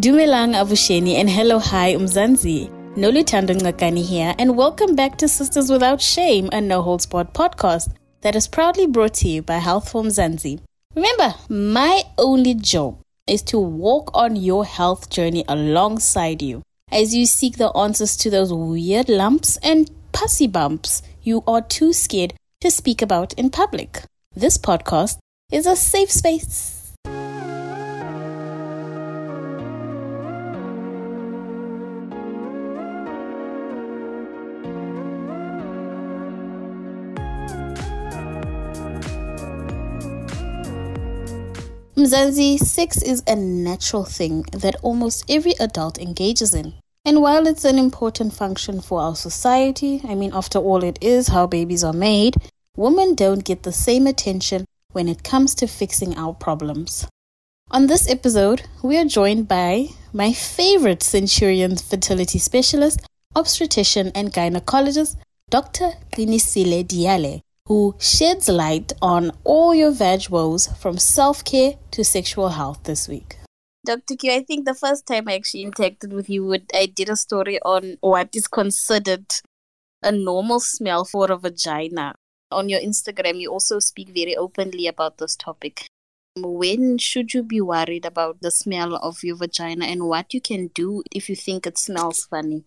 Dumelang Avusheni and hello hi Umzansi. Noluthando Ngakani here and welcome back to Sisters Without Shame, a no holds barred podcast that is proudly brought to you by Health for Mzansi. Remember, my only job is to walk on your health journey alongside you as you seek the answers to those weird lumps and pussy bumps you are too scared to speak about in public. This podcast is a safe space Mzansi, sex is a natural thing that almost every adult engages in. And while it's an important function for our society, I mean, after all, it is how babies are made, women don't get the same attention when it comes to fixing our problems. On this episode, we are joined by my favorite Centurion fertility specialist, obstetrician, and gynecologist, Dr. Qinisile Diale who sheds light on all your veg woes from self care to sexual health this week. Dr. Q, I think the first time I actually interacted with you, I did a story on what is considered a normal smell for a vagina. On your Instagram, you also speak very openly about this topic. When should you be worried about the smell of your vagina and what you can do if you think it smells funny?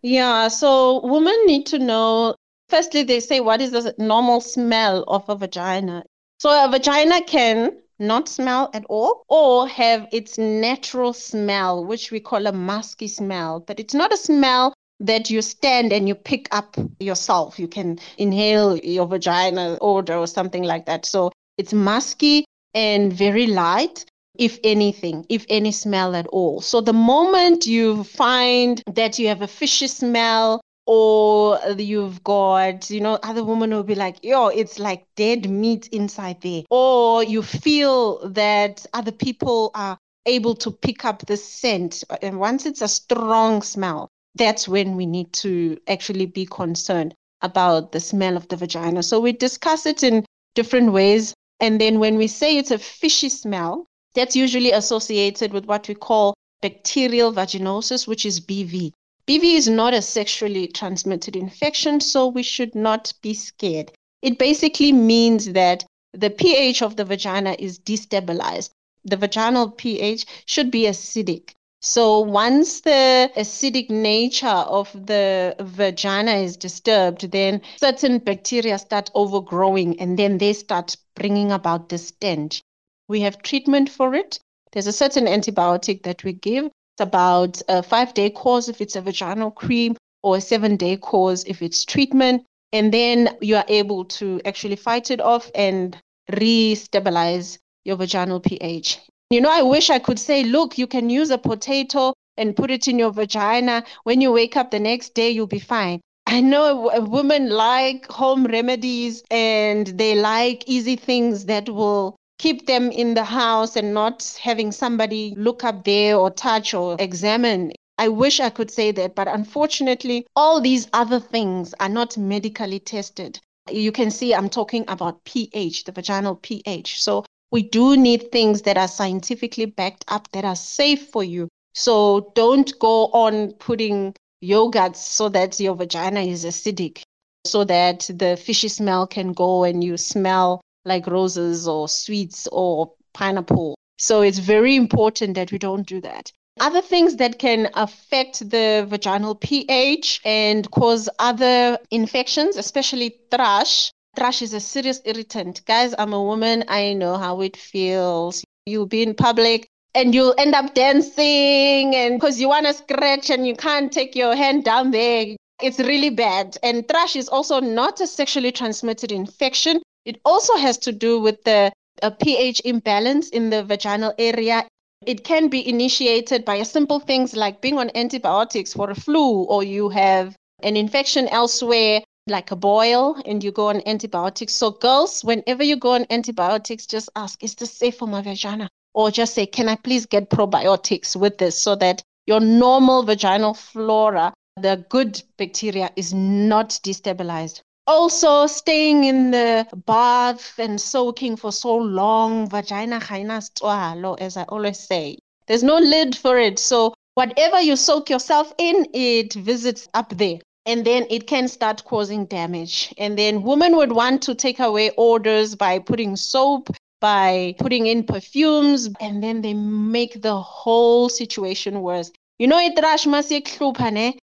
Yeah, so women need to know Firstly, they say, what is the normal smell of a vagina? So a vagina can not smell at all or have its natural smell, which we call a musky smell. But it's not a smell that you stand and you pick up yourself. You can inhale your vagina odor or something like that. So it's musky and very light if anything, if any smell at all. So the moment you find that you have a fishy smell or you've got, you know, other women will be like, yo, it's like dead meat inside there. Or you feel that other people are able to pick up the scent. And once it's a strong smell, that's when we need to actually be concerned about the smell of the vagina. So we discuss it in different ways. And then when we say it's a fishy smell, that's usually associated with what we call bacterial vaginosis, which is BV. BV is not a sexually transmitted infection, so we should not be scared. It basically means that the pH of the vagina is destabilized. The vaginal pH should be acidic. So once the acidic nature of the vagina is disturbed, then certain bacteria start overgrowing and then they start bringing about the stench. We have treatment for it. There's a certain antibiotic that we give about a five day course if it's a vaginal cream or a seven day course if it's treatment. And then you are able to actually fight it off and re-stabilize your vaginal pH. You know, I wish I could say, look, you can use a potato and put it in your vagina. When you wake up the next day, you'll be fine. I know women like home remedies and they like easy things that will keep them in the house and not having somebody look up there or touch or examine. I wish I could say that, but unfortunately, all these other things are not medically tested. You can see I'm talking about pH, the vaginal pH. So we do need things that are scientifically backed up, that are safe for you. So don't go on putting yogurts so that your vagina is acidic, so that the fishy smell can go and you smell like roses or sweets or pineapple. So it's very important that we don't do that. Other things that can affect the vaginal pH and cause other infections, especially thrush. Thrush is a serious irritant. Guys, I'm a woman. I know how it feels. You'll be in public and you'll end up dancing and because you want to scratch and you can't take your hand down there. It's really bad. And thrush is also not a sexually transmitted infection. It also has to do with the uh, pH imbalance in the vaginal area. It can be initiated by simple things like being on antibiotics for a flu, or you have an infection elsewhere, like a boil, and you go on antibiotics. So, girls, whenever you go on antibiotics, just ask, is this safe for my vagina? Or just say, can I please get probiotics with this so that your normal vaginal flora, the good bacteria, is not destabilized also staying in the bath and soaking for so long, vagina as I always say. There's no lid for it. So whatever you soak yourself in, it visits up there. And then it can start causing damage. And then women would want to take away odors by putting soap, by putting in perfumes, and then they make the whole situation worse. You know, it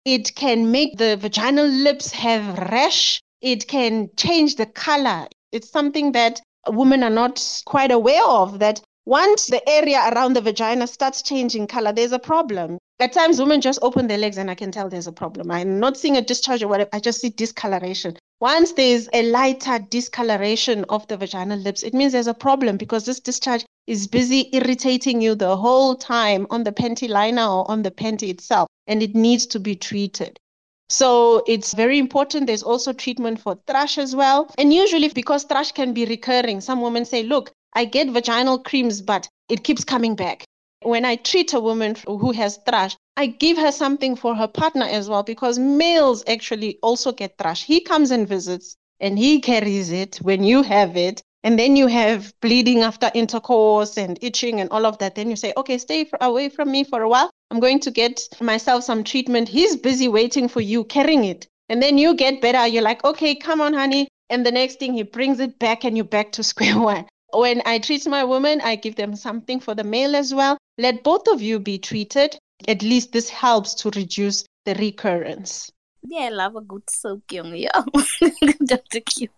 it can make the vaginal lips have rash. It can change the color. It's something that women are not quite aware of that once the area around the vagina starts changing color, there's a problem. At times, women just open their legs and I can tell there's a problem. I'm not seeing a discharge or whatever, I just see discoloration. Once there's a lighter discoloration of the vaginal lips, it means there's a problem because this discharge is busy irritating you the whole time on the panty liner or on the panty itself, and it needs to be treated. So it's very important. There's also treatment for thrush as well. And usually, because thrush can be recurring, some women say, Look, I get vaginal creams, but it keeps coming back. When I treat a woman who has thrush, I give her something for her partner as well because males actually also get thrush. He comes and visits and he carries it when you have it. And then you have bleeding after intercourse and itching and all of that. Then you say, okay, stay away from me for a while. I'm going to get myself some treatment. He's busy waiting for you, carrying it. And then you get better. You're like, okay, come on, honey. And the next thing, he brings it back and you're back to square one. When I treat my women, I give them something for the male as well. Let both of you be treated. At least this helps to reduce the recurrence. Yeah, I love a good soak, young. Yeah, Dr. Q.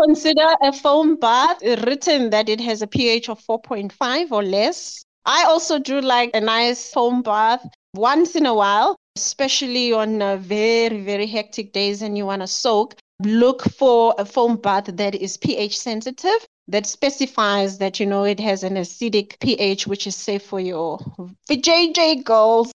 Consider a foam bath written that it has a pH of 4.5 or less. I also do like a nice foam bath once in a while, especially on uh, very, very hectic days and you want to soak. Look for a foam bath that is pH sensitive, that specifies that, you know, it has an acidic pH, which is safe for your VJJ girls.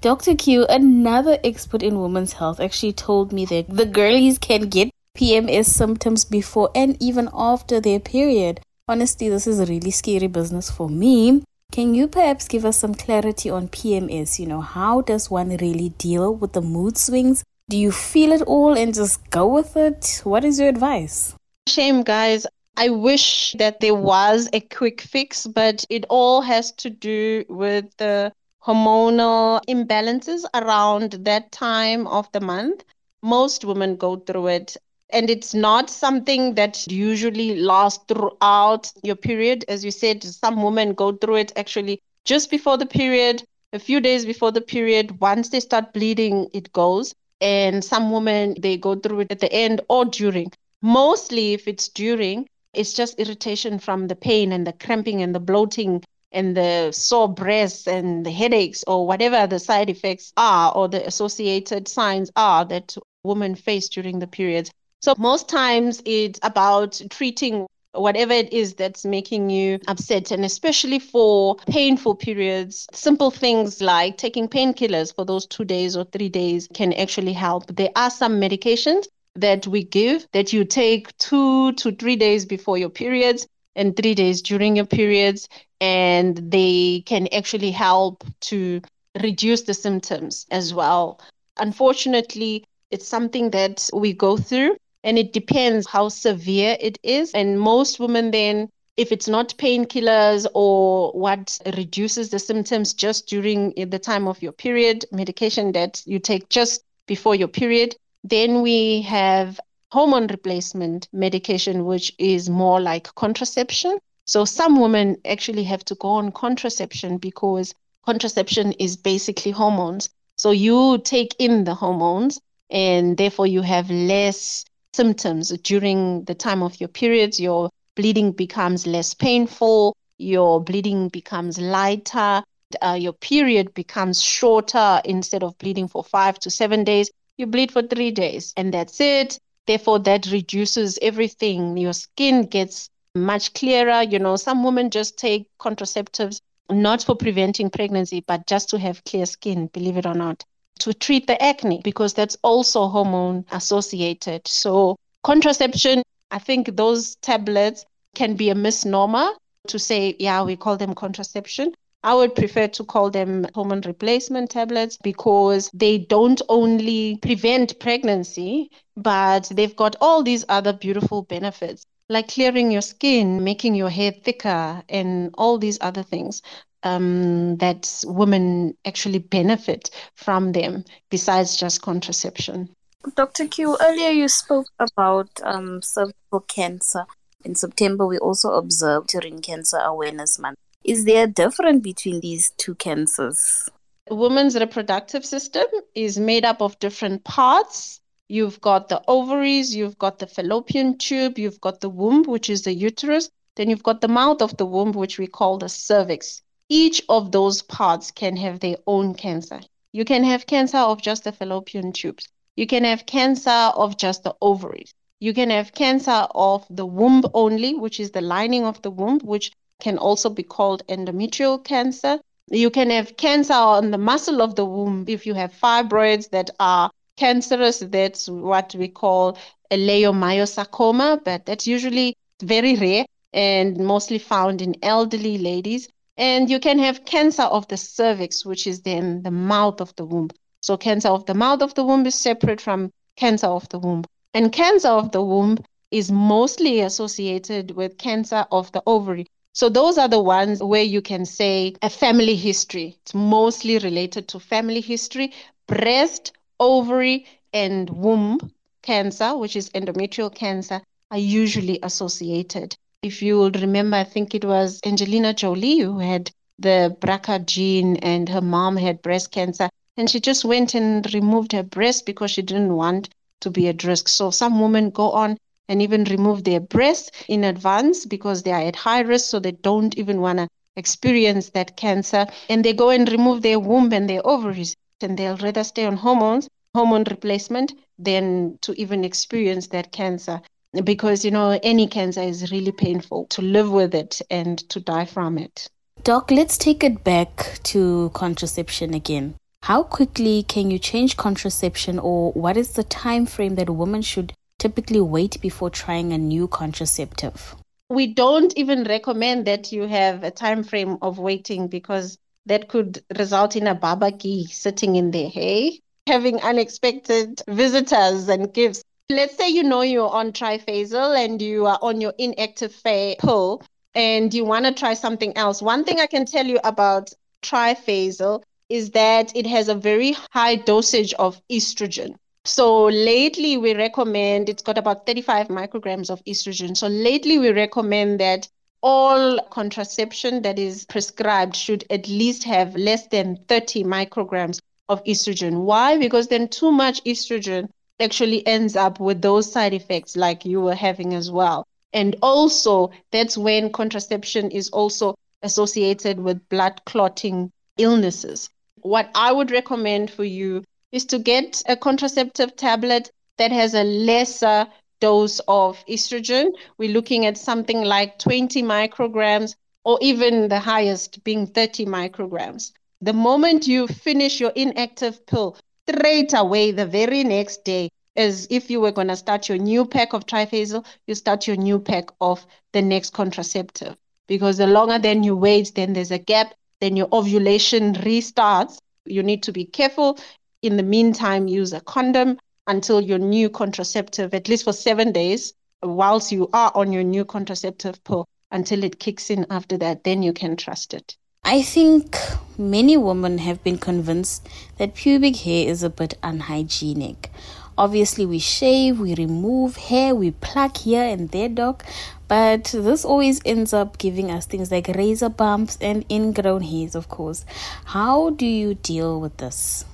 Dr. Q, another expert in women's health, actually told me that the girlies can get PMS symptoms before and even after their period. Honestly, this is a really scary business for me. Can you perhaps give us some clarity on PMS? You know, how does one really deal with the mood swings? Do you feel it all and just go with it? What is your advice? Shame, guys. I wish that there was a quick fix, but it all has to do with the hormonal imbalances around that time of the month. Most women go through it and it's not something that usually lasts throughout your period. As you said, some women go through it actually just before the period, a few days before the period. Once they start bleeding, it goes. And some women, they go through it at the end or during. Mostly, if it's during, it's just irritation from the pain and the cramping and the bloating and the sore breasts and the headaches or whatever the side effects are or the associated signs are that women face during the periods. So most times it's about treating whatever it is that's making you upset. And especially for painful periods, simple things like taking painkillers for those two days or three days can actually help. There are some medications that we give that you take two to three days before your periods and three days during your periods. And they can actually help to reduce the symptoms as well. Unfortunately, it's something that we go through and it depends how severe it is. And most women then if it's not painkillers or what reduces the symptoms just during the time of your period, medication that you take just before your period, then we have hormone replacement medication, which is more like contraception. So some women actually have to go on contraception because contraception is basically hormones. So you take in the hormones and therefore you have less symptoms during the time of your periods. Your bleeding becomes less painful, your bleeding becomes lighter, uh, your period becomes shorter. Instead of bleeding for five to seven days, you bleed for three days, and that's it. Therefore, that reduces everything. Your skin gets much clearer. You know, some women just take contraceptives not for preventing pregnancy, but just to have clear skin, believe it or not to treat the acne because that's also hormone associated. So, contraception, I think those tablets can be a misnomer to say, yeah, we call them contraception. I would prefer to call them hormone replacement tablets because they don't only prevent pregnancy, but they've got all these other beautiful benefits like clearing your skin, making your hair thicker, and all these other things. Um, that women actually benefit from them besides just contraception. Dr. Q, earlier you spoke about um, cervical cancer. In September, we also observed during Cancer Awareness Month. Is there a difference between these two cancers? woman's reproductive system is made up of different parts. You've got the ovaries, you've got the fallopian tube, you've got the womb, which is the uterus, then you've got the mouth of the womb, which we call the cervix. Each of those parts can have their own cancer. You can have cancer of just the fallopian tubes. You can have cancer of just the ovaries. You can have cancer of the womb only, which is the lining of the womb, which can also be called endometrial cancer. You can have cancer on the muscle of the womb if you have fibroids that are cancerous. That's what we call a leiomyosarcoma, but that's usually very rare and mostly found in elderly ladies. And you can have cancer of the cervix, which is then the mouth of the womb. So, cancer of the mouth of the womb is separate from cancer of the womb. And cancer of the womb is mostly associated with cancer of the ovary. So those are the ones where you can say a family history. It's mostly related to family history, breast, ovary, and womb cancer, which is endometrial cancer, are usually associated. If you will remember, I think it was Angelina Jolie who had the BRCA gene and her mom had breast cancer. And she just went and removed her breast because she didn't want to be at risk. So some women go on and even remove their breast in advance because they are at high risk, so they don't even want to experience that cancer. And they go and remove their womb and their ovaries, and they'll rather stay on hormones, hormone replacement, than to even experience that cancer. Because, you know, any cancer is really painful to live with it and to die from it. Doc, let's take it back to contraception again. How quickly can you change contraception or what is the time frame that a woman should typically wait before trying a new contraceptive? We don't even recommend that you have a time frame of waiting because that could result in a babaki sitting in there, hey? Having unexpected visitors and gifts. Let's say you know you're on Triphasil and you are on your inactive pill and you want to try something else. One thing I can tell you about Triphasil is that it has a very high dosage of estrogen. So lately we recommend it's got about 35 micrograms of estrogen. So lately we recommend that all contraception that is prescribed should at least have less than 30 micrograms of estrogen. Why? Because then too much estrogen actually ends up with those side effects like you were having as well. And also, that's when contraception is also associated with blood clotting illnesses. What I would recommend for you is to get a contraceptive tablet that has a lesser dose of estrogen. We're looking at something like 20 micrograms or even the highest being 30 micrograms. The moment you finish your inactive pill, straight away, the very next day, as if you were going to start your new pack of Triphasil, you start your new pack of the next contraceptive. Because the longer then you wait, then there's a gap, then your ovulation restarts. You need to be careful in the meantime, use a condom until your new contraceptive, at least for seven days, whilst you are on your new contraceptive pill, until it kicks in after that, then you can trust it. I think many women have been convinced that pubic hair is a bit unhygienic. Obviously, we shave, we remove hair, we pluck here and there, doc, but this always ends up giving us things like razor bumps and ingrown hairs, of course. How do you deal with this?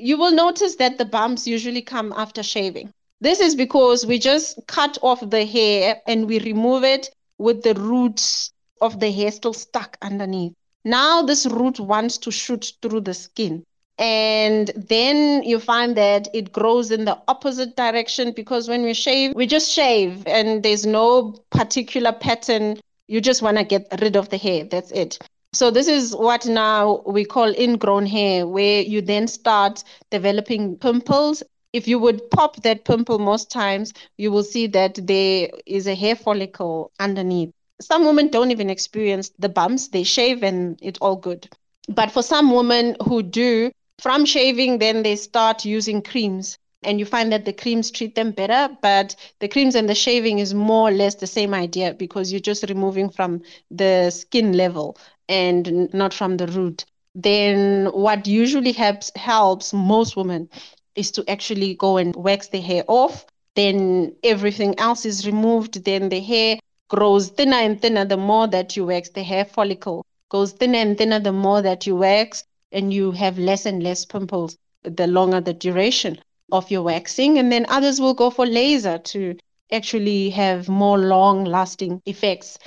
you will notice that the bumps usually come after shaving. This is because we just cut off the hair and we remove it with the roots of the hair still stuck underneath. Now, this root wants to shoot through the skin. And then you find that it grows in the opposite direction because when we shave, we just shave and there's no particular pattern. You just want to get rid of the hair. That's it. So this is what now we call ingrown hair, where you then start developing pimples. If you would pop that pimple most times, you will see that there is a hair follicle underneath. Some women don't even experience the bumps. They shave and it's all good. But for some women who do, from shaving, then they start using creams and you find that the creams treat them better but the creams and the shaving is more or less the same idea because you're just removing from the skin level and not from the root, then what usually helps helps most women is to actually go and wax the hair off. Then everything else is removed. Then the hair grows thinner and thinner the more that you wax. The hair follicle goes thinner and thinner the more that you wax, and you have less and less pimples the longer the duration of your waxing. And then others will go for laser to actually have more long lasting effects.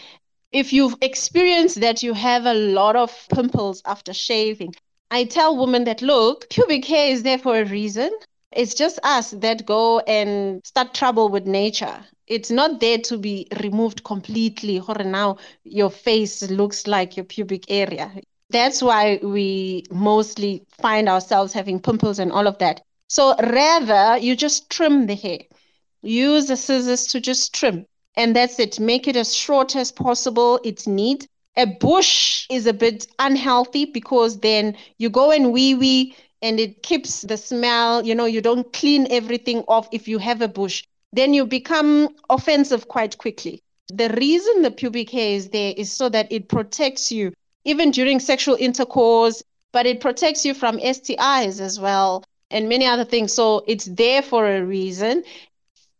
If you've experienced that you have a lot of pimples after shaving, I tell women that look, pubic hair is there for a reason. It's just us that go and start trouble with nature. It's not there to be removed completely. Or now your face looks like your pubic area. That's why we mostly find ourselves having pimples and all of that. So rather, you just trim the hair. Use the scissors to just trim. And that's it. Make it as short as possible. It's neat. A bush is a bit unhealthy because then you go and wee wee and it keeps the smell. You know, you don't clean everything off if you have a bush. Then you become offensive quite quickly. The reason the pubic hair is there is so that it protects you even during sexual intercourse, but it protects you from STIs as well and many other things. So it's there for a reason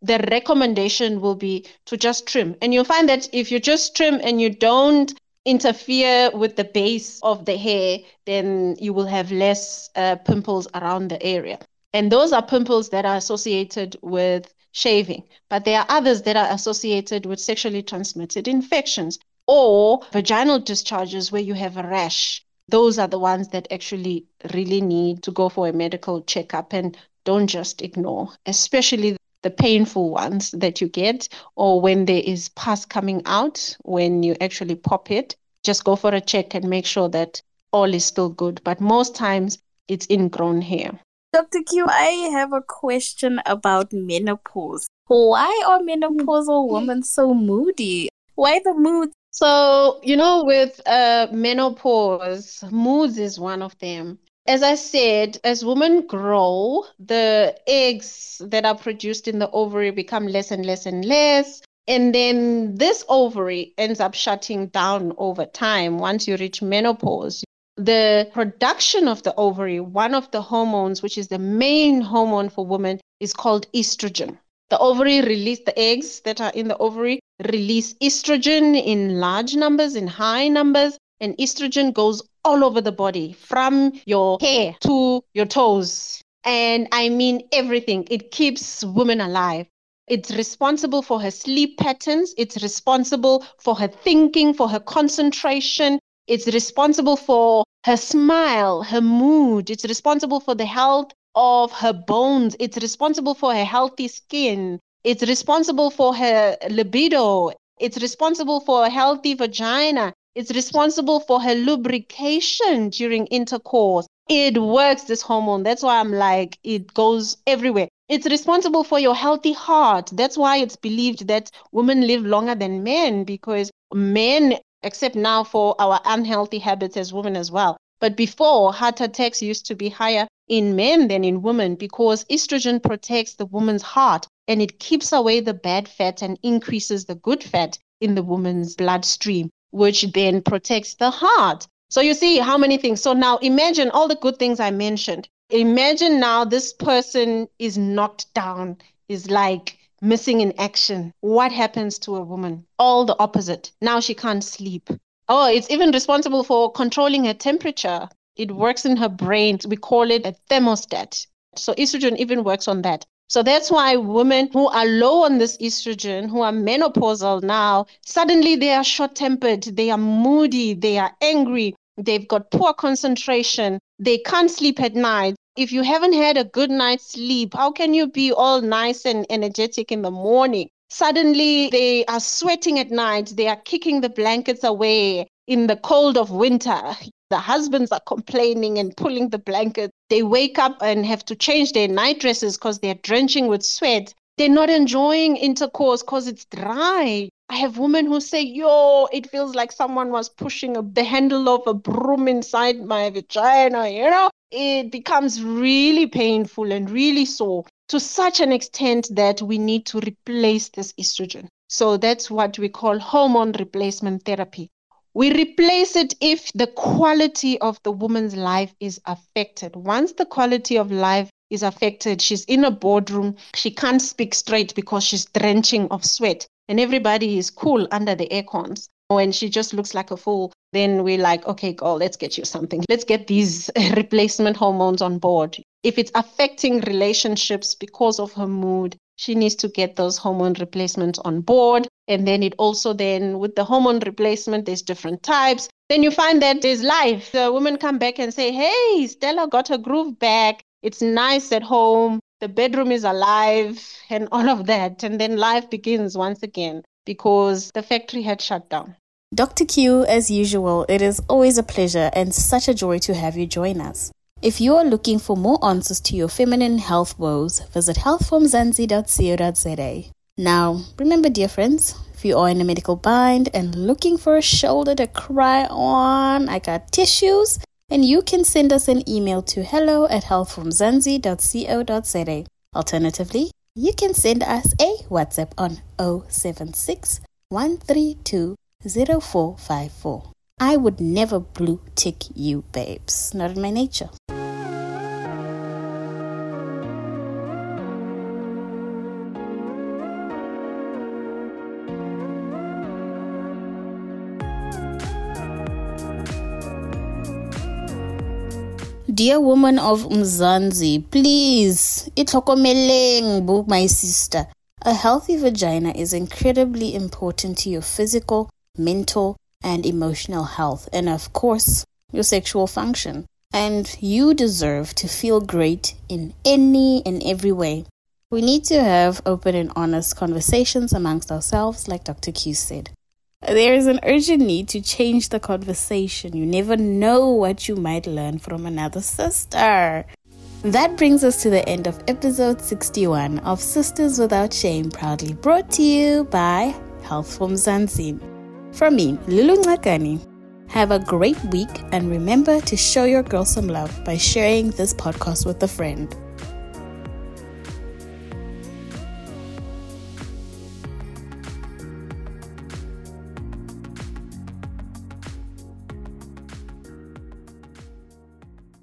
the recommendation will be to just trim. And you'll find that if you just trim and you don't interfere with the base of the hair, then you will have less uh, pimples around the area. And those are pimples that are associated with shaving. But there are others that are associated with sexually transmitted infections or vaginal discharges where you have a rash. Those are the ones that actually really need to go for a medical checkup and don't just ignore, especially the painful ones that you get, or when there is pus coming out when you actually pop it, just go for a check and make sure that all is still good. But most times it's ingrown hair. Dr. Q, I have a question about menopause. Why are menopausal women so moody? Why the mood? So, you know, with uh, menopause, moods is one of them as I said, as women grow, the eggs that are produced in the ovary become less and less and less. And then this ovary ends up shutting down over time once you reach menopause. The production of the ovary, one of the hormones, which is the main hormone for women, is called estrogen. The ovary release the eggs that are in the ovary release estrogen in large numbers, in high numbers, and estrogen goes all over the body from your hair to your toes. And I mean everything. It keeps women alive. It's responsible for her sleep patterns. It's responsible for her thinking, for her concentration. It's responsible for her smile, her mood. It's responsible for the health of her bones. It's responsible for her healthy skin. It's responsible for her libido. It's responsible for a healthy vagina. It's responsible for her lubrication during intercourse. It works, this hormone. That's why I'm like, it goes everywhere. It's responsible for your healthy heart. That's why it's believed that women live longer than men because men, except now for our unhealthy habits as women as well. But before, heart attacks used to be higher in men than in women because estrogen protects the woman's heart and it keeps away the bad fat and increases the good fat in the woman's bloodstream which then protects the heart. So you see how many things. So now imagine all the good things I mentioned. Imagine now this person is knocked down, is like missing in action. What happens to a woman? All the opposite. Now she can't sleep. Oh, it's even responsible for controlling her temperature. It works in her brain. We call it a thermostat. So estrogen even works on that. So that's why women who are low on this estrogen, who are menopausal now, suddenly they are short tempered, they are moody, they are angry, they've got poor concentration, they can't sleep at night. If you haven't had a good night's sleep, how can you be all nice and energetic in the morning? Suddenly they are sweating at night, they are kicking the blankets away in the cold of winter. The husbands are complaining and pulling the blanket. They wake up and have to change their night dresses because they're drenching with sweat. They're not enjoying intercourse because it's dry. I have women who say, Yo, it feels like someone was pushing a, the handle of a broom inside my vagina. You know, it becomes really painful and really sore to such an extent that we need to replace this estrogen. So that's what we call hormone replacement therapy We replace it if the quality of the woman's life is affected. Once the quality of life is affected, she's in a boardroom, she can't speak straight because she's drenching of sweat, and everybody is cool under the air cons. When she just looks like a fool, then we're like, okay, girl, let's get you something. Let's get these replacement hormones on board. If it's affecting relationships because of her mood, she needs to get those hormone replacements on board. And then it also then with the hormone replacement, there's different types. Then you find that there's life. The women come back and say, Hey, Stella got her groove back. It's nice at home. The bedroom is alive and all of that. And then life begins once again because the factory had shut down. Dr. Q, as usual, it is always a pleasure and such a joy to have you join us. If you are looking for more answers to your feminine health woes, visit healthformzansi.co.za. Now, remember, dear friends, if you are in a medical bind and looking for a shoulder to cry on, I got tissues, and you can send us an email to hello at healthformzansi.co.za. Alternatively, you can send us a WhatsApp on 076 132 I would never blue tick you, babes. Not in my nature. Dear woman of Mzansi, please, itlokomeleng, my sister. A healthy vagina is incredibly important to your physical, mental, and emotional health, and of course, your sexual function. And you deserve to feel great in any and every way. We need to have open and honest conversations amongst ourselves, like Dr. Q said. There is an urgent need to change the conversation. You never know what you might learn from another sister. That brings us to the end of episode 61 of Sisters Without Shame, proudly brought to you by Health for Mzansi. From me, Lulu Ngakani. Have a great week and remember to show your girl some love by sharing this podcast with a friend.